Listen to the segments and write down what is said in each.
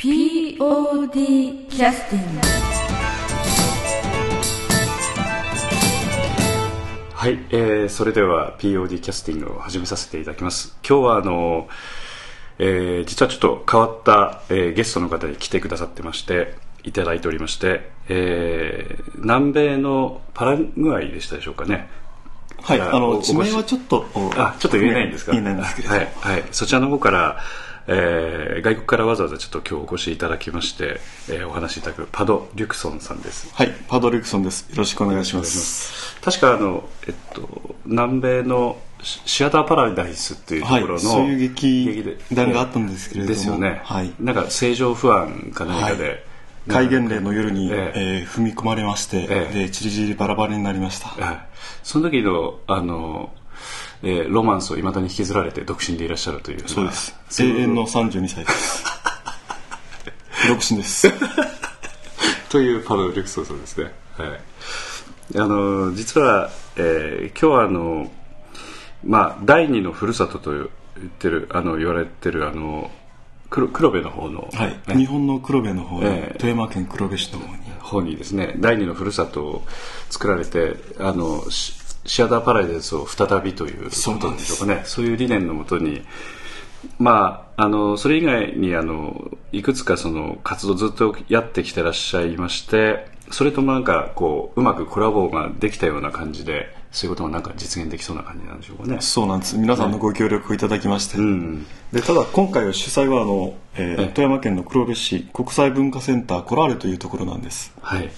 POD キャスティングはい、えー、それでは POD キャスティングを始めさせていただきます。今日はあの、えー、実はちょっと変わった、えー、ゲストの方に来てくださってましていただいておりまして、えー、南米のパラグアイでしたでしょうかね。はい、あの地名はちょっとあちょっと言えないんですか？言えないんですけど。はい、はい、そちらの方からえー、外国からわざわざちょっと今日お越しいただきまして、えー、お話しいただくパド・リュクソンさんです。はいパド・リュクソンです。よろしくお願いします。確かあの、えっと、南米のシアターパラダイスっていうところの、はい、そういう劇団があったんですけれども。ですよね、はい、なんか正常不安か何かで、はい。戒厳令の夜に、ええ。えー、踏み込まれまして、ええ、でチリチリバラバラになりました、はい、その時のあのえー、ロマンスをいまだに引きずられて独身でいらっしゃるというそうです。永遠の32歳です。独身です。というパドル・リクソンさんですね。はい。あの実は、えー、今日はあのまあ第二のふるさとと言ってるあの言われてるあの黒黒部の方の、はい、ね、日本の黒部の方、えー、富山県黒部市の方に。方にですね第二のふるさとを作られてあのシアターパラダイスを再びということでしょうかね。そういう理念のもとに。まあ、あのそれ以外にあのいくつかその活動ずっとやってきてらっしゃいましてそれともなんかこううまくコラボができたような感じでそういうことがなんか実現できそうな感じなんでしょうかね。そうなんです。皆さんのご協力をいただきまして、ねうん、でただ今回は主催はあの、えー、富山県の黒部市国際文化センターコラーレというところなんです。はい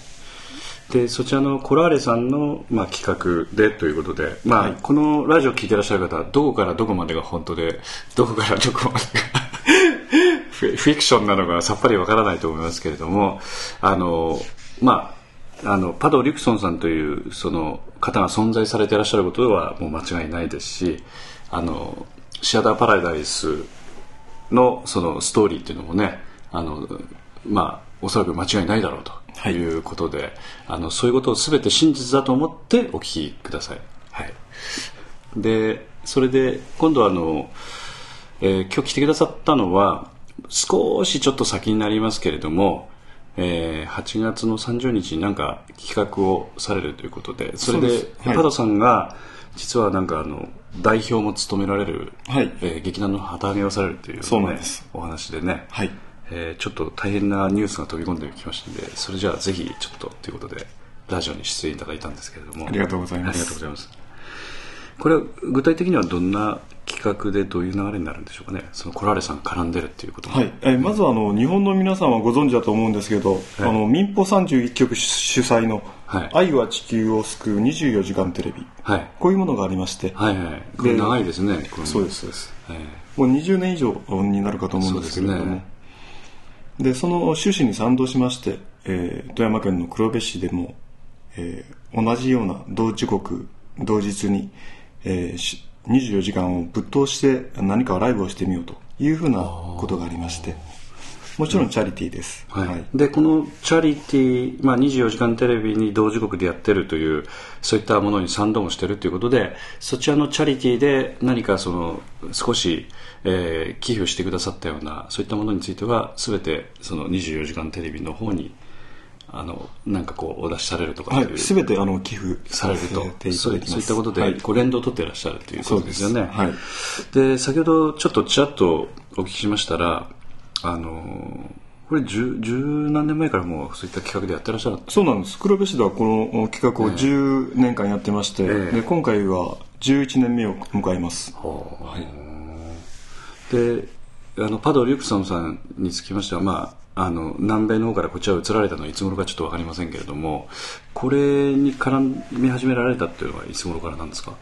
でそちらのコラーレさんの、まあ、企画でということで、まあ、はい、このラジオ聞いてらっしゃる方どこからどこまでが本当でどこからどこまでが フィクションなのかさっぱりわからないと思いますけれどもあの、まあ、あのパド・リクソンさんというその方が存在されていらっしゃることはもう間違いないですしあのシアター・パラダイスのそのストーリーっていうのもねあの、まあ、おそらく間違いないだろうとということで、はい、あのそういうことを全て真実だと思ってお聞きください。はい、でそれで今度はあの、えー、今日来てくださったのは少しちょっと先になりますけれども、えー、8月の30日になんか企画をされるということでそれでパドさんが実はなんかあの代表も務められる、はい。えー、劇団の旗揚げをされるという、ね、そうなんです。お話でね。はいえー、ちょっと大変なニュースが飛び込んできましたのでそれじゃあぜひちょっとということでラジオに出演いただいたんですけれども。ありがとうございます。ありがとうございます。これは具体的にはどんな企画でどういう流れになるんでしょうかね。そのコラーレさん絡んでるっていうことはい、えまずはあの日本の皆さんはご存知だと思うんですけど、はい、あの民放31局主催の「愛は地球を救う24時間テレビ」はい、こういうものがありまして。はいはい。長いですねそうですそうです、はい、もう20年以上になるかと思うんですけれども、ね、でその趣旨に賛同しまして、えー、富山県の黒部市でも、えー、同じような同時刻同日に、えー、24時間をぶっ通して何かライブをしてみようというふうなことがありまして。もちろんチャリティーです、はい、はい、でこのチャリティー、まあ、24時間テレビに同時刻でやってるというそういったものに賛同もしてるということでそちらのチャリティーで何かその少し、えー、寄付してくださったようなそういったものについては全てその24時間テレビの方にあのなんかこうお出しされるとかはい、全てあの寄付されると。そういったことで、はい、こう連動を取っていらっしゃるということですよね。はい、で先ほどちょっとちらっとお聞きしましたらあのこれ十十何年前からもうそういった企画でやってらっしゃるそうなんです。黒部市ではこの企画を10年間やってまして、えー、で今回は11年目を迎えます、はい、であのパド・リュクソンさんにつきましては、まあ、あの南米の方からこちら移られたのはいつ頃かちょっと分かりませんけれどもこれに絡み始められたっていうのはいつ頃からなんですか？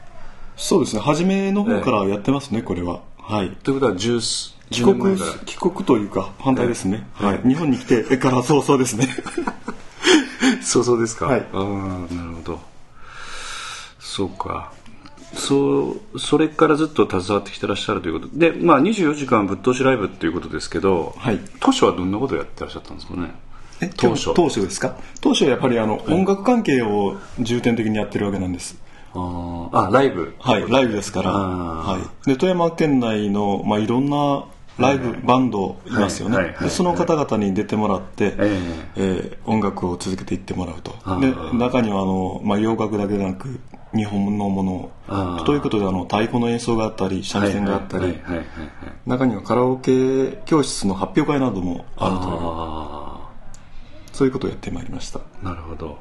そうですね。初めの方からやってますね、えー、これは。はい。ということは十帰国帰国というか反対ですね、はい、日本に来てから早々ですね。早々ですか？はい。ああなるほど。そうか。そうそれからずっと携わってきてらっしゃるということ。で、まあ、24時間ぶっ通しライブっていうことですけど、はい、当初はどんなことをやってらっしゃったんですかね？当初。当初ですか？当初はやっぱりあの、音楽関係を重点的にやってるわけなんです。ああライブ。はいライブですから、はい、で富山県内の、まあ、いろんなライブバンドいますよね、でその方々に出てもらって、ええ。ー音楽を続けていってもらうと。で中にはあの、まあ、洋楽だけでなく日本のものということであの太鼓の演奏があったり三味線があったり、中にはカラオケ教室の発表会などもあるという。あそういうことをやってまいりました。あなるほど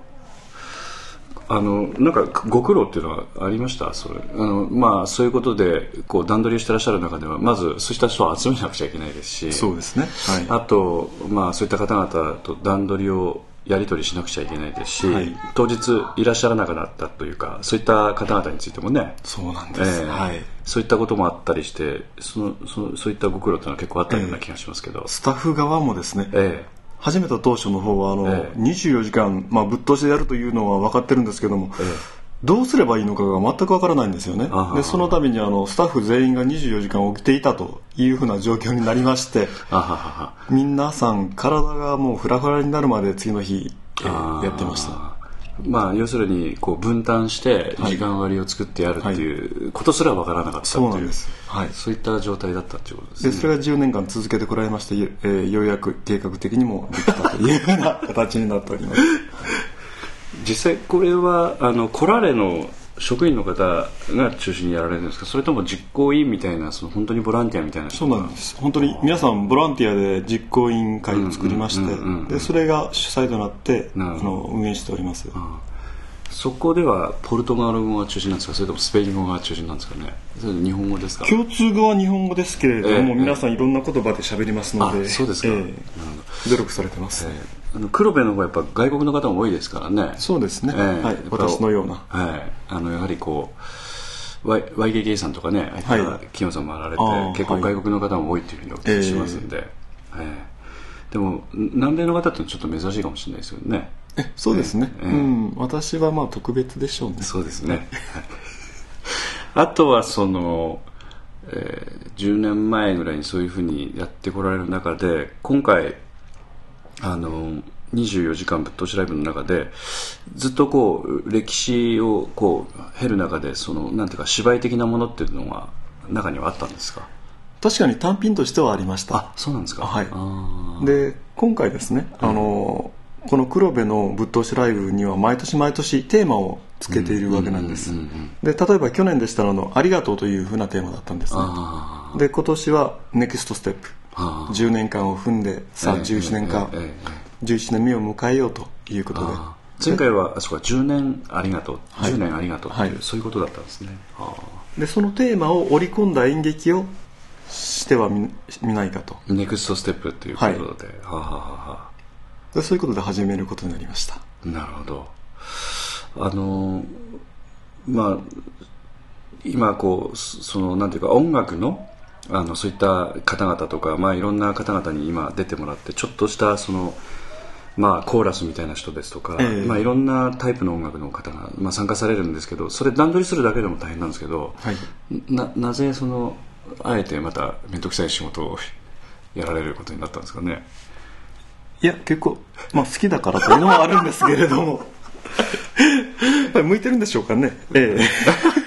あのなんかご苦労っていうのはありました？それ。あのまあそういうことでこう段取りをしてらっしゃる中ではまずそうした人を集めなくちゃいけないですしそうですね。はい。あと、まあ、そういった方々と段取りをやり取りしなくちゃいけないですし、はい。当日いらっしゃらなくなったというかそういった方々についてもね、そうなんえです、えはい。そういったこともあったりしてそのそのそういったご苦労というのは結構あったような気がしますけど、スタッフ側もですね、え始めた当初の方はあの、ええ。24時間、まあ、ぶっ通しでやるというのは分かってるんですけども、えどうすればいいのかが全く分からないんですよね。でそのためにあのスタッフ全員が24時間起きていたというふうな状況になりまして皆さん体がもうフラフラになるまで次の日、えやってましたまあ、要するにこう分担して時間割を作ってやるっていうことすらわからなかったっていう、そうなんです。はい。そういった状態だったっていうことですね。でそれが10年間続けてこられまして、えーようやく計画的にもできたというような形になっております。実際これはあのコラレの職員の方が中心にやられるんですか？それとも実行委員みたいなその本当にボランティアみたいなそうなんです。本当に皆さんボランティアで実行委員会を作りまして、でそれが主催となってあの運営しております。そこではポルトガル語が中心なんですか？それともスペイン語が中心なんですかね？日本語ですか？共通語は日本語ですけれども、ええ皆さんいろんな言葉で喋りますのであそうですか。ええ。なるほ努力されてます、あの黒部の方はやっぱ外国の方も多いですからね。そうですね、ええ。はい。私のような。はい。あのやはりこう YKK さんとかねはい。企業さんもあられて、結構はい。外国の方も多いというふうにお聞きしますんで、ええ。でも南米の方ってちょっと珍しいかもしれないですよね。えそうですね、ええ。うん。私はまあ特別でしょうね。そうですね。あとはその、えー10年前ぐらいにそういうふうにやってこられる中で今回あの24時間ぶっ通しライブの中でずっとこう歴史をこう経る中でそのなんていうか芝居的なものっていうのが中にはあったんですか？確かに単品としてはありました。あそうなんですか？はい。で今回ですね、あのこの黒部のぶっ通しライブには毎年毎年テーマをつけているわけなんです、で例えば去年でしたらあの「ありがとう」というふうなテーマだったんですね。あで今年は「ネクストステップ10年間を踏んでさあええ11年間、ええええ11年目を迎えようということで。前回はあそうか10年ありがとう、はい。10年ありがとうっていう、はい。そういうことだったんですね。あでそのテーマを織り込んだ演劇をしてはみ見ないかと。ーネクストステップっていうことで、はあ、はあはあでそういうことで始めることになりました。なるほど。あのまあ今こうそそのなんていうか音楽のあのそういった方々とか、まあ、いろんな方々に今出てもらってちょっとしたその、まあ、コーラスみたいな人ですとか、ええ。まあ、いろんなタイプの音楽の方が、まあ、参加されるんですけどそれ段取りするだけでも大変なんですけど、はい。ななぜそのあえてまた面倒くさい仕事をやられることになったんですかね？いや結構、まあ、好きだからというのもあるんですけれども。向いてるんでしょうかね。えこれ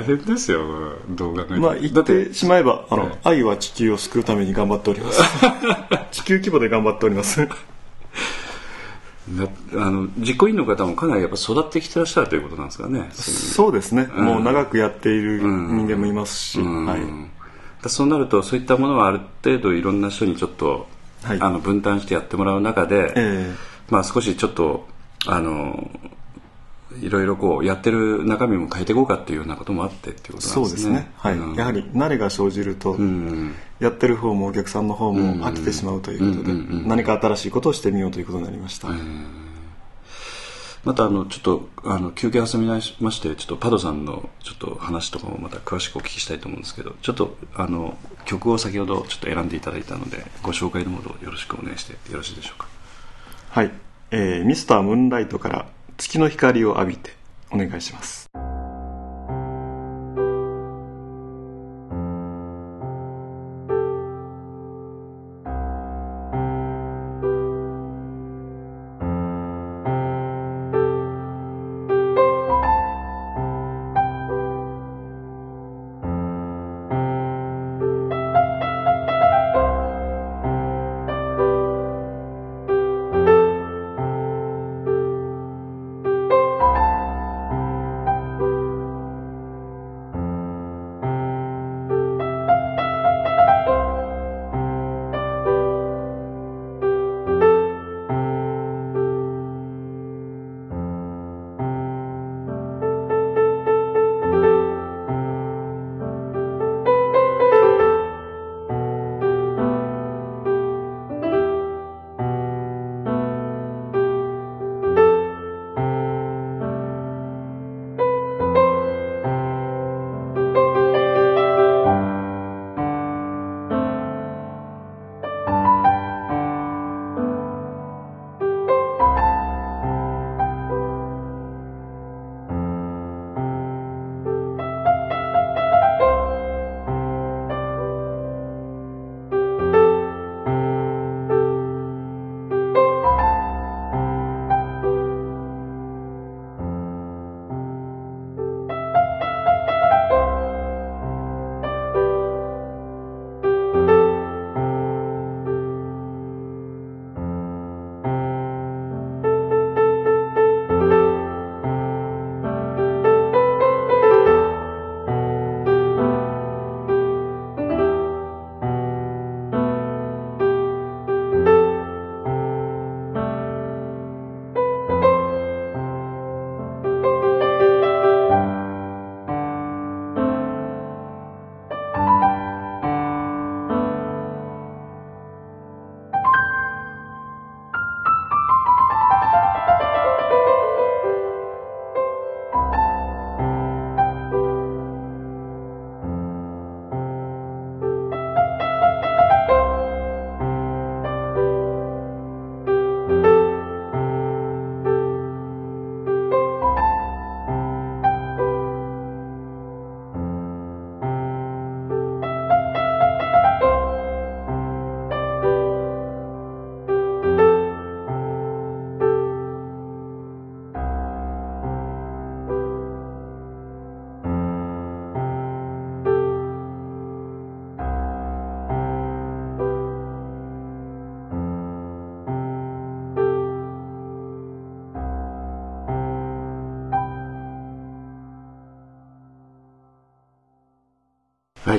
大変ですよ動画まあ言っててしまえばあの、はい愛は地球を救うために頑張っております。地球規模で頑張っております。なあの実行委員の方もかなりやっぱ育ってきてらっしゃるということなんですかね。そうですね、うん。もう長くやっているうん人間もいますし、うん。はい、だそうなるとそういったものはある程度いろんな人にちょっと、はい。あの分担してやってもらう中で、え。まあ、少しちょっとあのいろいろこうやってる中身も変えていこうかっていうようなこともあってっていうえことなそうですすんでねね、はい。うん。やはり慣れが生じると、うん。やってる方もお客さんの方も飽きてしまうということで、うんうんうんうん。何か新しいことをしてみようということになりました、またあのちょっとあの休憩挟みましてちょっとパドさんのちょっと話とかもまた詳しくお聞きしたいと思うんですけどちょっとあの曲を先ほどちょっと選んでいただいたのでご紹介のほどよろしくお願いしてよろしいでしょうか。はい、えーミスタームーンライトから月の光を浴びてお願いします「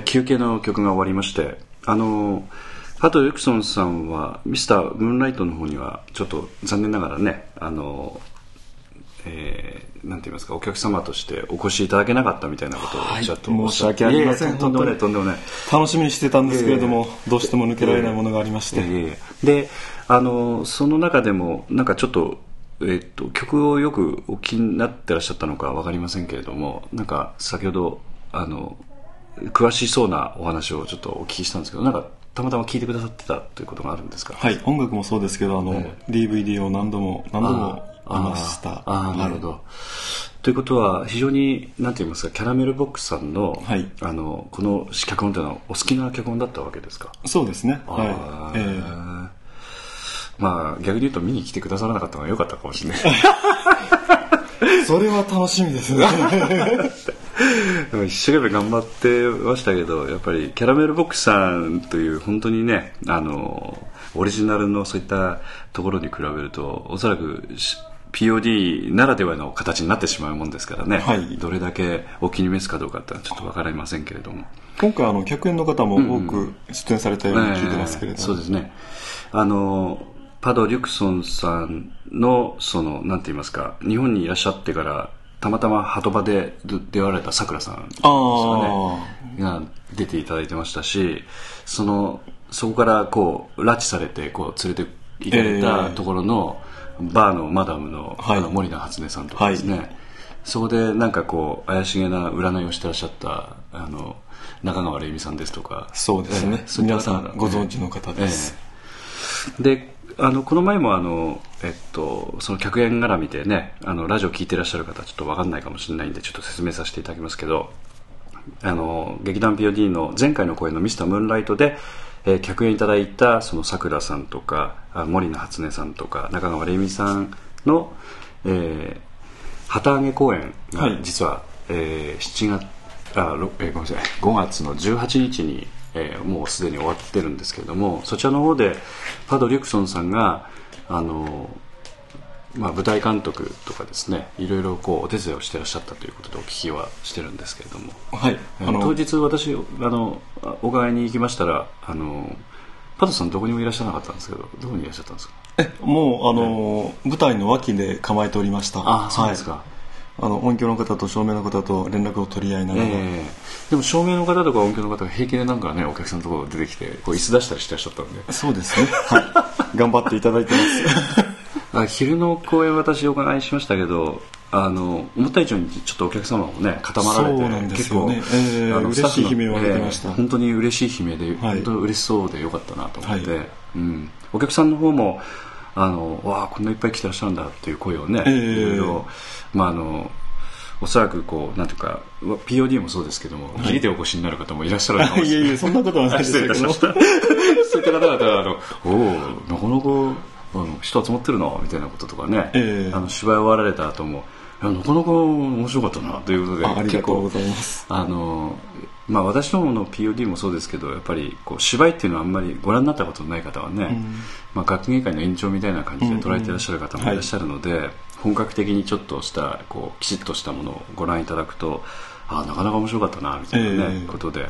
休憩の曲が終わりましてあのハト・ユクソンさんはミスター・ムーンライトの方にはちょっと残念ながらねあのえー、なんて言いますかお客様としてお越しいただけなかったみたいなことをおっしゃって、はい、申し訳ありません。とんでもないとんでもない楽しみにしてたんですけれども、えー、どうしても抜けられないものがありまして、えー、であのその中でもなんかちょっとえっと、曲をよくお気になってらっしゃったのか分かりませんけれどもなんか先ほどあの詳しそうなお話をちょっとお聞きしたんですけどなんかたまたま聞いてくださってたということがあるんですか？はい音楽もそうですけどあの、えー、DVD を何度も何度も見ました。ああなるほど、はい、ということは非常になんて言いますかキャラメルボックスさんの,、はい、あのこの脚本というのはお好きな脚本だったわけですか？そうですね。はい、えー、まあ逆に言うと見に来てくださらなかったのが良かったかもしれない。それは楽しみですね 一生懸命頑張ってましたけどやっぱりキャラメルボックスさんという本当にねあのオリジナルのそういったところに比べるとおそらく POD ならではの形になってしまうもんですからね、はい、どれだけお気に召すかどうかってのはちょっと分かりませんけれども。今回あの客演の方も多く出演されたように聞いてますけれども、うんうん、そうですね。あのパド・リュクソンさんのそのなんて言いますか日本にいらっしゃってからたまたま鳩場で出会われたさくらさんですかね。が出ていただいてましたしそのそこからこう拉致されてこう連れて行かれたところの、バーのマダムの,、あの森名初音さんとかですね、はい、そこでなんかこう怪しげな占いをしてらっしゃったあの中川玲美さんですとか。そうですね、えー、皆さんご存知の方です、えー、であのこの前もあの、えっと、その客演絡みでねあのラジオ聞いてらっしゃる方ちょっと分かんないかもしれないんでちょっと説明させていただきますけどあの劇団 POD の前回の公演の「ミスタームーンライトで」えー、客演いただいたそのさくらさんとか森野初音さんとか中川玲美さんの、えー、旗揚げ公演が実は、はい、えー、7月あ、えー、ごめんなさい5月の18日にえー、もうすでに終わってるんですけれどもそちらの方でパド・リュクソンさんがあの、まあ、舞台監督とかですねいろいろこうお手伝いをしてらっしゃったということでお聞きはしてるんですけれども、はい、あの当日私あのお伺いに行きましたらあのパドさんどこにもいらっしゃらなかったんですけどどこにいらっしゃったんですか？えもうあの、舞台の脇で構えておりました。あそうですか、はいあの音響の方と照明の方と連絡を取り合いながら、えー、でも照明の方とか音響の方が平気でなんかねお客さんのところ出てきてこう椅子出したりしてらっしゃったんで。そうですね。はい。頑張っていただいてます。あ昼の公演私お伺いしましたけどあの思った以上にちょっとお客様もね固まられてそうなんですよね、えー、あの嬉しい悲鳴を上げてました、えー、本当に嬉しい悲鳴で、はい、本当に嬉しそうでよかったなと思って、はい、うん、お客さんの方もあのわあこんないっぱい来てらっしゃるんだっていう声をね、えー、いろいろまああのおそらくこうなんていうか POD もそうですけども、はい、でお越しになる方もいらっしゃるかもしれない。いやいやそんなことはないですけど。そういった方々はあのおおなかなかあの人集まってるなみたいなこととかね、えー、あの芝居終わられた後もなかなか面白かったなということでありがとうございます。あのまあ、私どもの POD もそうですけどやっぱりこう芝居っていうのはあんまりご覧になったことのない方はね、うん、まあ、学芸会の延長みたいな感じで捉えていらっしゃる方もいらっしゃるので、うんうんはい、本格的にちょっとしたこうきちっとしたものをご覧いただくとあなかなか面白かったなみたいなね、えー、ことで、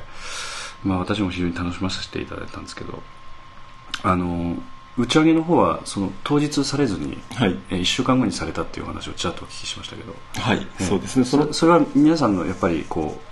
まあ、私も非常に楽しませていただいたんですけどあの打ち上げの方はその当日されずに、はい、え1週間後にされたっていう話をちらっとお聞きしましたけど、はい、えー、そうですね。それそれは皆さんのやっぱりこう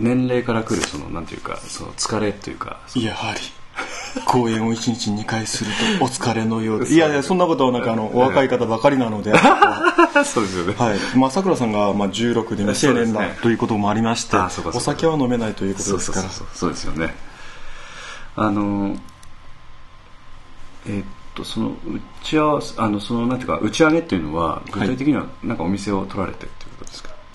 年齢からくるそのなんていうかその疲れというか。やはり。公演を1日2回するとお疲れのようです。いやいやそんなことはなんかあのお若い方ばかりなので。そうですよね。はい。まあさくらさんがまあ16で未成年だということもありましてお酒は飲めないということですから。そうですよね。あのえー、っとその打ち合わせあのそのなんていうか打ち上げっていうのは具体的にはなんかお店を取られて？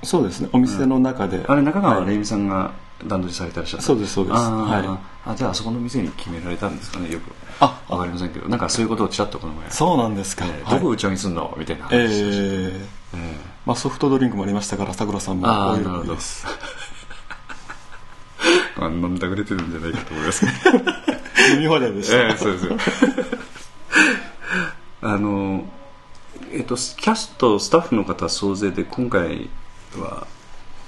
そうですね。お店の中で、あれ中川玲美さんが段取りされてらっしゃった。そうですそうです。はい。あじゃああそこの店に決められたんですかねよく。あわかりませんけどなんかそういうことをちらっとこの前。そうなんですか、えー、どこ打ち上げすんの？みたいな話えー、えー、まあ、ソフトドリンクもありましたからさくらさんも大喜びです。あ飲んだくれてるんじゃないかと思います飲み放題でした、えー、そうですよ。あのえっとキャストスタッフの方総勢で今回は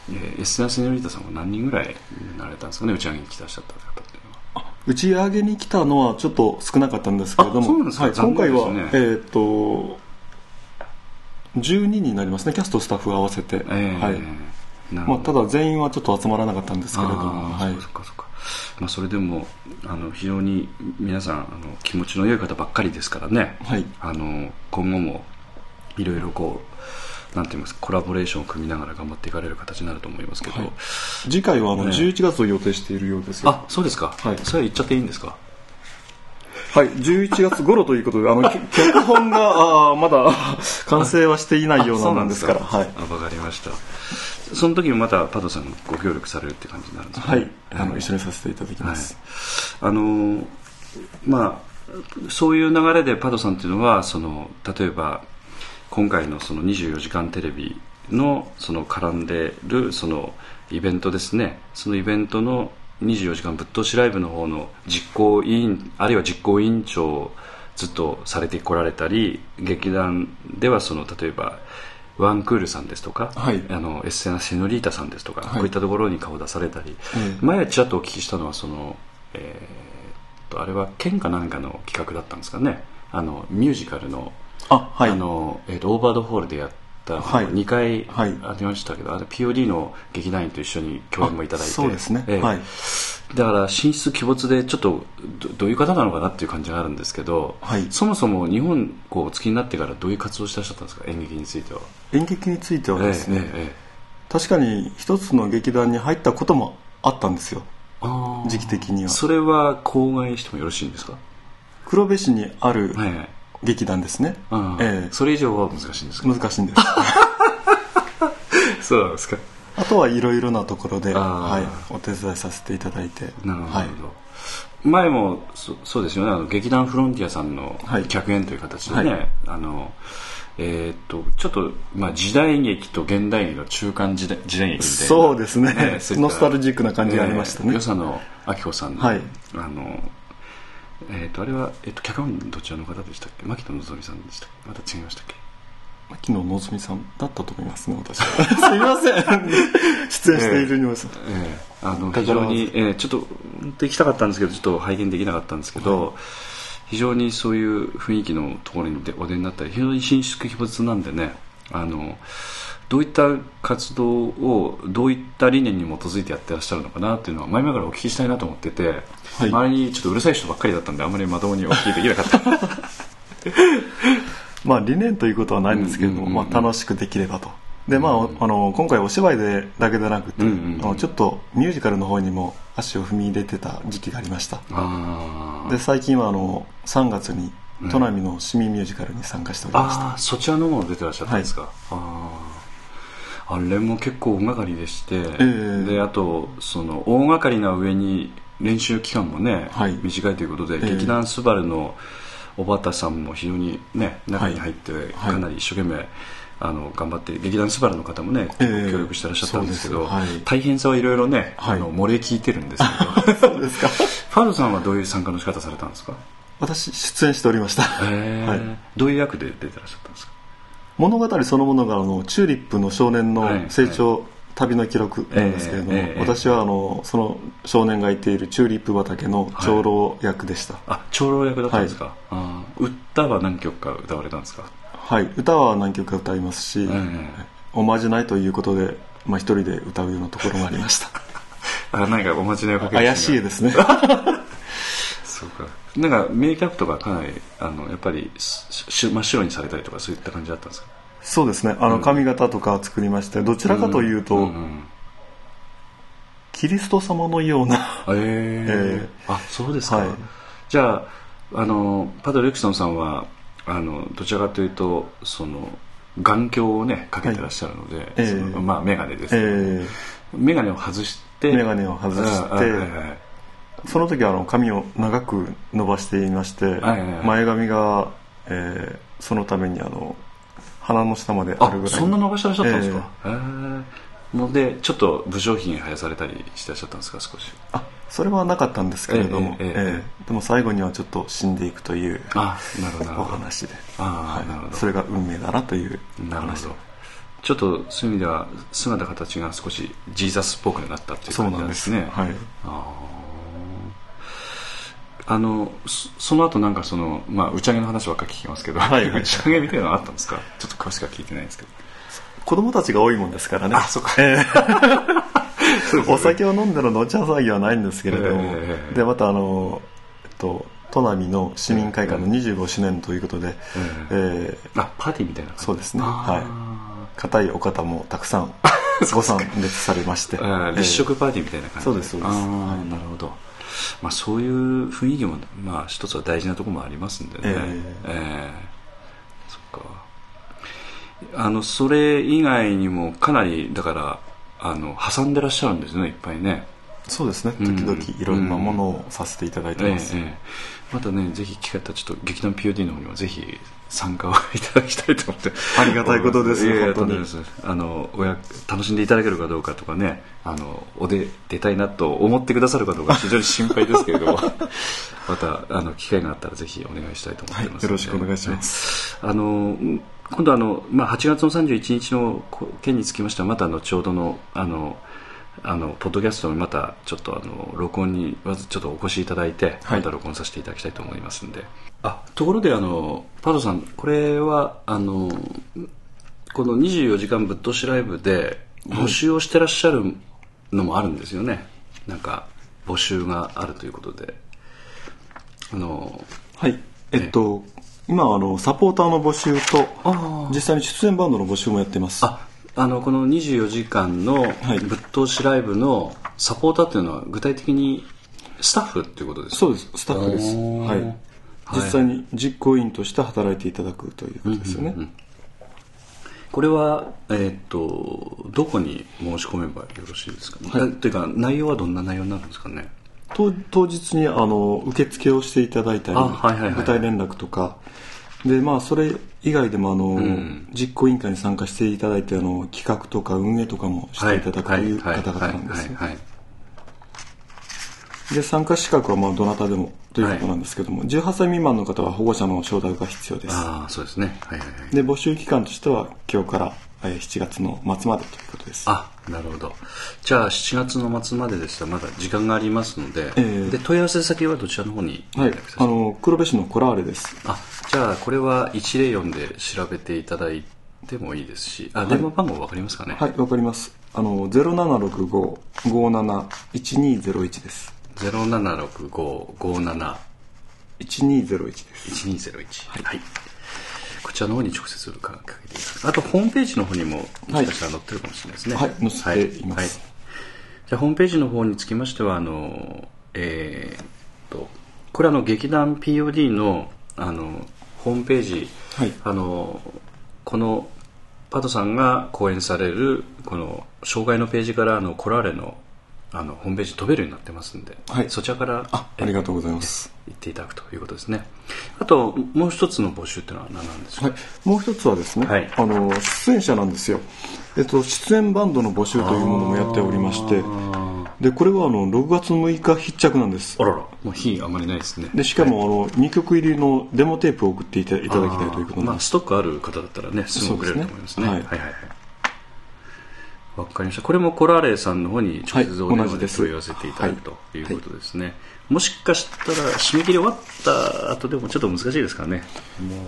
えー、エスナ・セニョリータさんは何人ぐらいになられたんですかね打ち上げに来てらっしゃった方っていうのは。打ち上げに来たのはちょっと少なかったんですけれども、はい、今回は、ね、えー、っと12人になりますねキャストスタッフ合わせて、えー、はい。まあ、ただ全員はちょっと集まらなかったんですけれども、はい、そかそか。まあ、それでもあの非常に皆さんあの気持ちの良い方ばっかりですからね、はい、あの今後もいろいろこうなんて言いますかコラボレーションを組みながら頑張っていかれる形になると思いますけど、はい、次回はあの11月を予定しているようですよ、あそうですか、はい、それは言っちゃっていいんですか？はい、11月頃ということで、あの、脚本が、あまだ完成はしていないようなんですから、はい。あ、わかりました。その時もまたパドさんご協力されるって感じになるんですか、ね、はい、あの、一緒にさせていただきます。はい、あの、まあ、そういう流れでパドさんっていうのは、その、例えば、今回のその24時間テレビのその絡んでるそのイベントですね。そのイベントの24時間ぶっ通しライブの方の実行委員あるいは実行委員長をずっとされてこられたり劇団ではその例えばワンクールさんですとか、はい、あのエッセナ・セノリータさんですとか、はい、こういったところに顔を出されたり、前ちらっとお聞きしたのはその、えー、とあれは県かなんかの企画だったんですかね。あのミュージカルのあ、はい、あのえーと、オーバードホールでやった2回ありましたけど、はい、POD の劇団員と一緒に共演もいただいて。そうですね、えー、はい、だから進出鬼没でちょっとどういう方なのかなっていう感じがあるんですけど、はい、そもそも日本こうお付きになってからどういう活動してらっしゃったんですか？演劇については。演劇についてはですね、えーえー、確かに一つの劇団に入ったこともあったんですよ。時期的には。それは口外してもよろしいんですか？黒部市にある、はいはい劇団ですね、うん、えー、それ以上は難しいんですか？難しいんです。そうなんですか？あとはいろいろなところで、はい、お手伝いさせていただいて。なるほど、はい、前もそそうですよね。あの劇団フロンティアさんの客演という形でね、はい、あのえー、っとちょっと、まあ、時代劇と現代劇の中間時代時代劇みたいな。そうですね、ね、ノスタルジックな感じがありましたね、与謝野明子さんの,、はい、あのえー、とあれは、えー、と脚本どちらの方でしたっけ？牧野望さんでしたまた違いましたっけ？牧野望さんだったと思いますね私は。すみません。出演しているにも、えーえー、あの非常に、えー、ちょっと行きたかったんですけどちょっと拝見できなかったんですけど、はい、非常にそういう雰囲気のところにお出になったり非常に伸縮秘仏なんでねあのどういった活動をどういった理念に基づいてやってらっしゃるのかなっていうのは前々からお聞きしたいなと思ってて、はい、周りにちょっとうるさい人ばっかりだったんであんまりまともにお聞きできなかった。まあ理念ということはないんですけれども、まあ、楽しくできればと。でまあ、あの今回お芝居でだけでなくて、うん。うん、ちょっとミュージカルの方にも足を踏み入れてた時期がありました。で最近はあの3月に砺波の市民ミュージカルに参加しておりました、そちらのも出てらっしゃったんですか、はい、ああれも結構大掛かりでして、えー、であとその大掛かりな上に練習期間もね、はい、短いということで、えー、劇団スバルの小畑さんも非常にね中に入ってかなり一生懸命、はい、あの頑張って劇団スバルの方もね、えー、協力してらっしゃったんですけど、はい、大変さはいろいろね、あの漏れ聞いてるんですけど。そうですか。ファルさんはどういう参加の仕方されたんですか？私出演しておりました、えー。はい、どういう役で出てらっしゃったんですか？物語そのものがあのチューリップの少年の成長、はい。はい、旅の記録なんですけれども、えーえー、私はあのその少年がいているチューリップ畑の長老役でした、はい、あ長老役だったんですか、はい、歌は何曲か歌われたんですか？はい。歌は何曲か歌いますし、えー、おまじないということで、まあ、一人で歌うようなところがありました。あ何かおまじないをかけ怪しいですね そうか。なんかメイキャップとかかなりあのやっぱり真っ白にされたりとかそういった感じだったんですか？そうですね。あの髪型とか作りましてどちらかというと、うんうんうん、キリスト様のようなえー、えー、あそうですか、はい、じゃああのパドル・エクソンさんはあのどちらかというとその眼鏡をねかけてらっしゃるので、はい。えー、まあ眼鏡です、ね、えー、眼鏡を外して眼鏡を外して、はいはいその時はあの髪を長く伸ばしていまして、前髪が、えー、そのためにあの鼻の下まであるぐらい。そんな伸ばしてらっしゃったんですか、えー、のでちょっと武将髭生やされたりしてらっしゃったんですか？少し。あそれはなかったんですけれども、えー、えー、でも最後にはちょっと死んでいくというあなるほどお話で。あ、はい、なるほど。それが運命だなという話なるほど。ちょっとそういう意味では姿形が少しジーザスっぽくなったっていう感じなんですね。はい。あのその後なんかその、まあ、打ち上げの話ばっか聞きますけど、はいはい打ち上げみたいなのあったんですか？ちょっと詳しくは聞いてないんですけど。子供たちが多いもんですからね。あそうか。ええ。お酒を飲んでの飲茶騒ぎはないんですけれども、ええでまたあの、えっと、砺波の市民会館の25周年ということで、ええ。あパーティーみたいなそうですね。あはい。硬いお方もたくさん ご参列されまして、あー立食パーティーみたいな感じそうですそうです。あなるほど、まあ、そういう雰囲気も、まあ、一つは大事なところもありますんでね。ええ。えそっか。あのそれ以外にもかなりだからあの挟んでらっしゃるんですねいっぱいね。そうですね。うん。時々いろんなものをさせていただいてます、ええええ。またねぜひ機会あったらちょっと劇団 POD の方にもぜひ参加をいただきたいと思って。ありがたいことです本当に。あのおや楽しんでいただけるかどうかとかねあのおで出たいなと思ってくださるかどうか非常に心配ですけれども またあの機会があったらぜひお願いしたいと思ってますはいよろしくお願いします。あの今度あの、まあ、8月の31日のこ件につきましてはまた後ほどのあのあのポッドキャストにまたちょっとあの録音にまずちょっとお越しいただいて、はい。また録音させていただきたいと思いますんで。あところであのパドさんこれはあのこの24時間ぶっ通しライブで募集をしてらっしゃるのもあるんですよね、なんか募集があるということで。あのはい。えっと、今あのサポーターの募集とあ実際に出演バンドの募集もやってます。ああのこの24時間のはい。ぶっ通しライブのサポーターっていうのは具体的にスタッフっていうことですか？そうです。スタッフです。はい。はい。実際に実行委員として働いていただくということですよね、これは、えーっとどこに申し込めばよろしいですか？ね、はい。というか内容はどんな内容になるんですかね？当当日にあの受付をしていただいたり、あはいはいはい。舞台連絡とか。でまあそれ以外でもあの、ん。実行委員会に参加していただいてあの企画とか運営とかもしていただくとい。うはい。方々なんですねはいはい。はいで参加資格はまあどなたでもということなんですけども、18歳未満の方は保護者の承諾が必要です。ああそうですね。はいはいはい。で募集期間としては今日からえー7月の末までということです。あなるほど。じゃあ7月の末まででしたらまだ時間がありますので,、ええ。で問い合わせ先はどちらの方にはい。あの黒部市のコラーレです。あじゃあこれは104で調べていただいてもいいですしあ電話番号分かりますかね、はいわかります。あの0765571201です0765571201 1201です。はい、こちらの方に直接かかけていただく。あとホームページの方にももしかしたら載ってるかもしれないですね。はい載せています。はい。じゃあホームページの方につきましてはあのえーっとこれあの劇団 POD のあのホームページ、はい。あのこのパトさんが講演されるこの障害のページからあのコラーレのあのホームページ飛べるようになってますんで、はい。そちらからあありがとうございます。行っていただくということですね。あともう一つの募集っていうのは何なんでしょうか、はい、もう一つはですね、はい。あの出演者なんですよ、えっと、出演バンドの募集というものもやっておりましてでこれはあの6月6日必着なんです。あららもう日あまりないですね。でしかも、あの2曲入りのデモテープを送っていただきたいということまあ、なんです、ストックある方だったらねすぐ送れると思いますね。ね。はいはいはいわかりました。これもコラーレさんの方に直接お電話で問い合わせていただくとい。うことですね、もしかしたら締め切り終わった後でもちょっと難しいですからね。もう。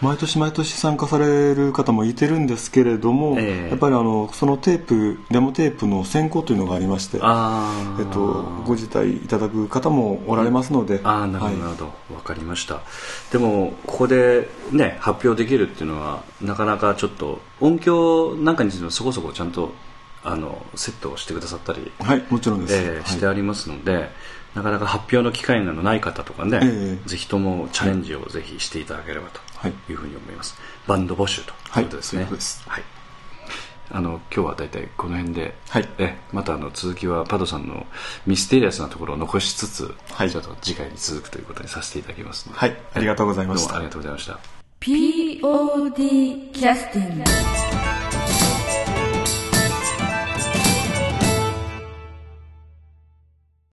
毎年毎年参加される方もいてるんですけれども、ええ。やっぱりあのそのテープデモテープの選考というのがありましてえっと、ご辞退いただく方もおられますので、ああなるほど、はいなるほど。分かりました。でもここでね発表できるっていうのはなかなかちょっと音響なんかについてもそこそこちゃんとあのセットをしてくださったり、はい、もちろんです、えーはい。してありますので、なかなか発表の機会のない方とかね、ええぜひともチャレンジをぜひしていただければとはい。いうふうに思います、バンド募集ということですね、はいそういうことです。はい。あの今日は大体この辺で、はい。えまたあの続きはパドさんのミステリアスなところを残しつつ、はい。ちょっと次回に続くということにさせていただきますのではいありがとうございました。どうもありがとうございました。POD キャスティング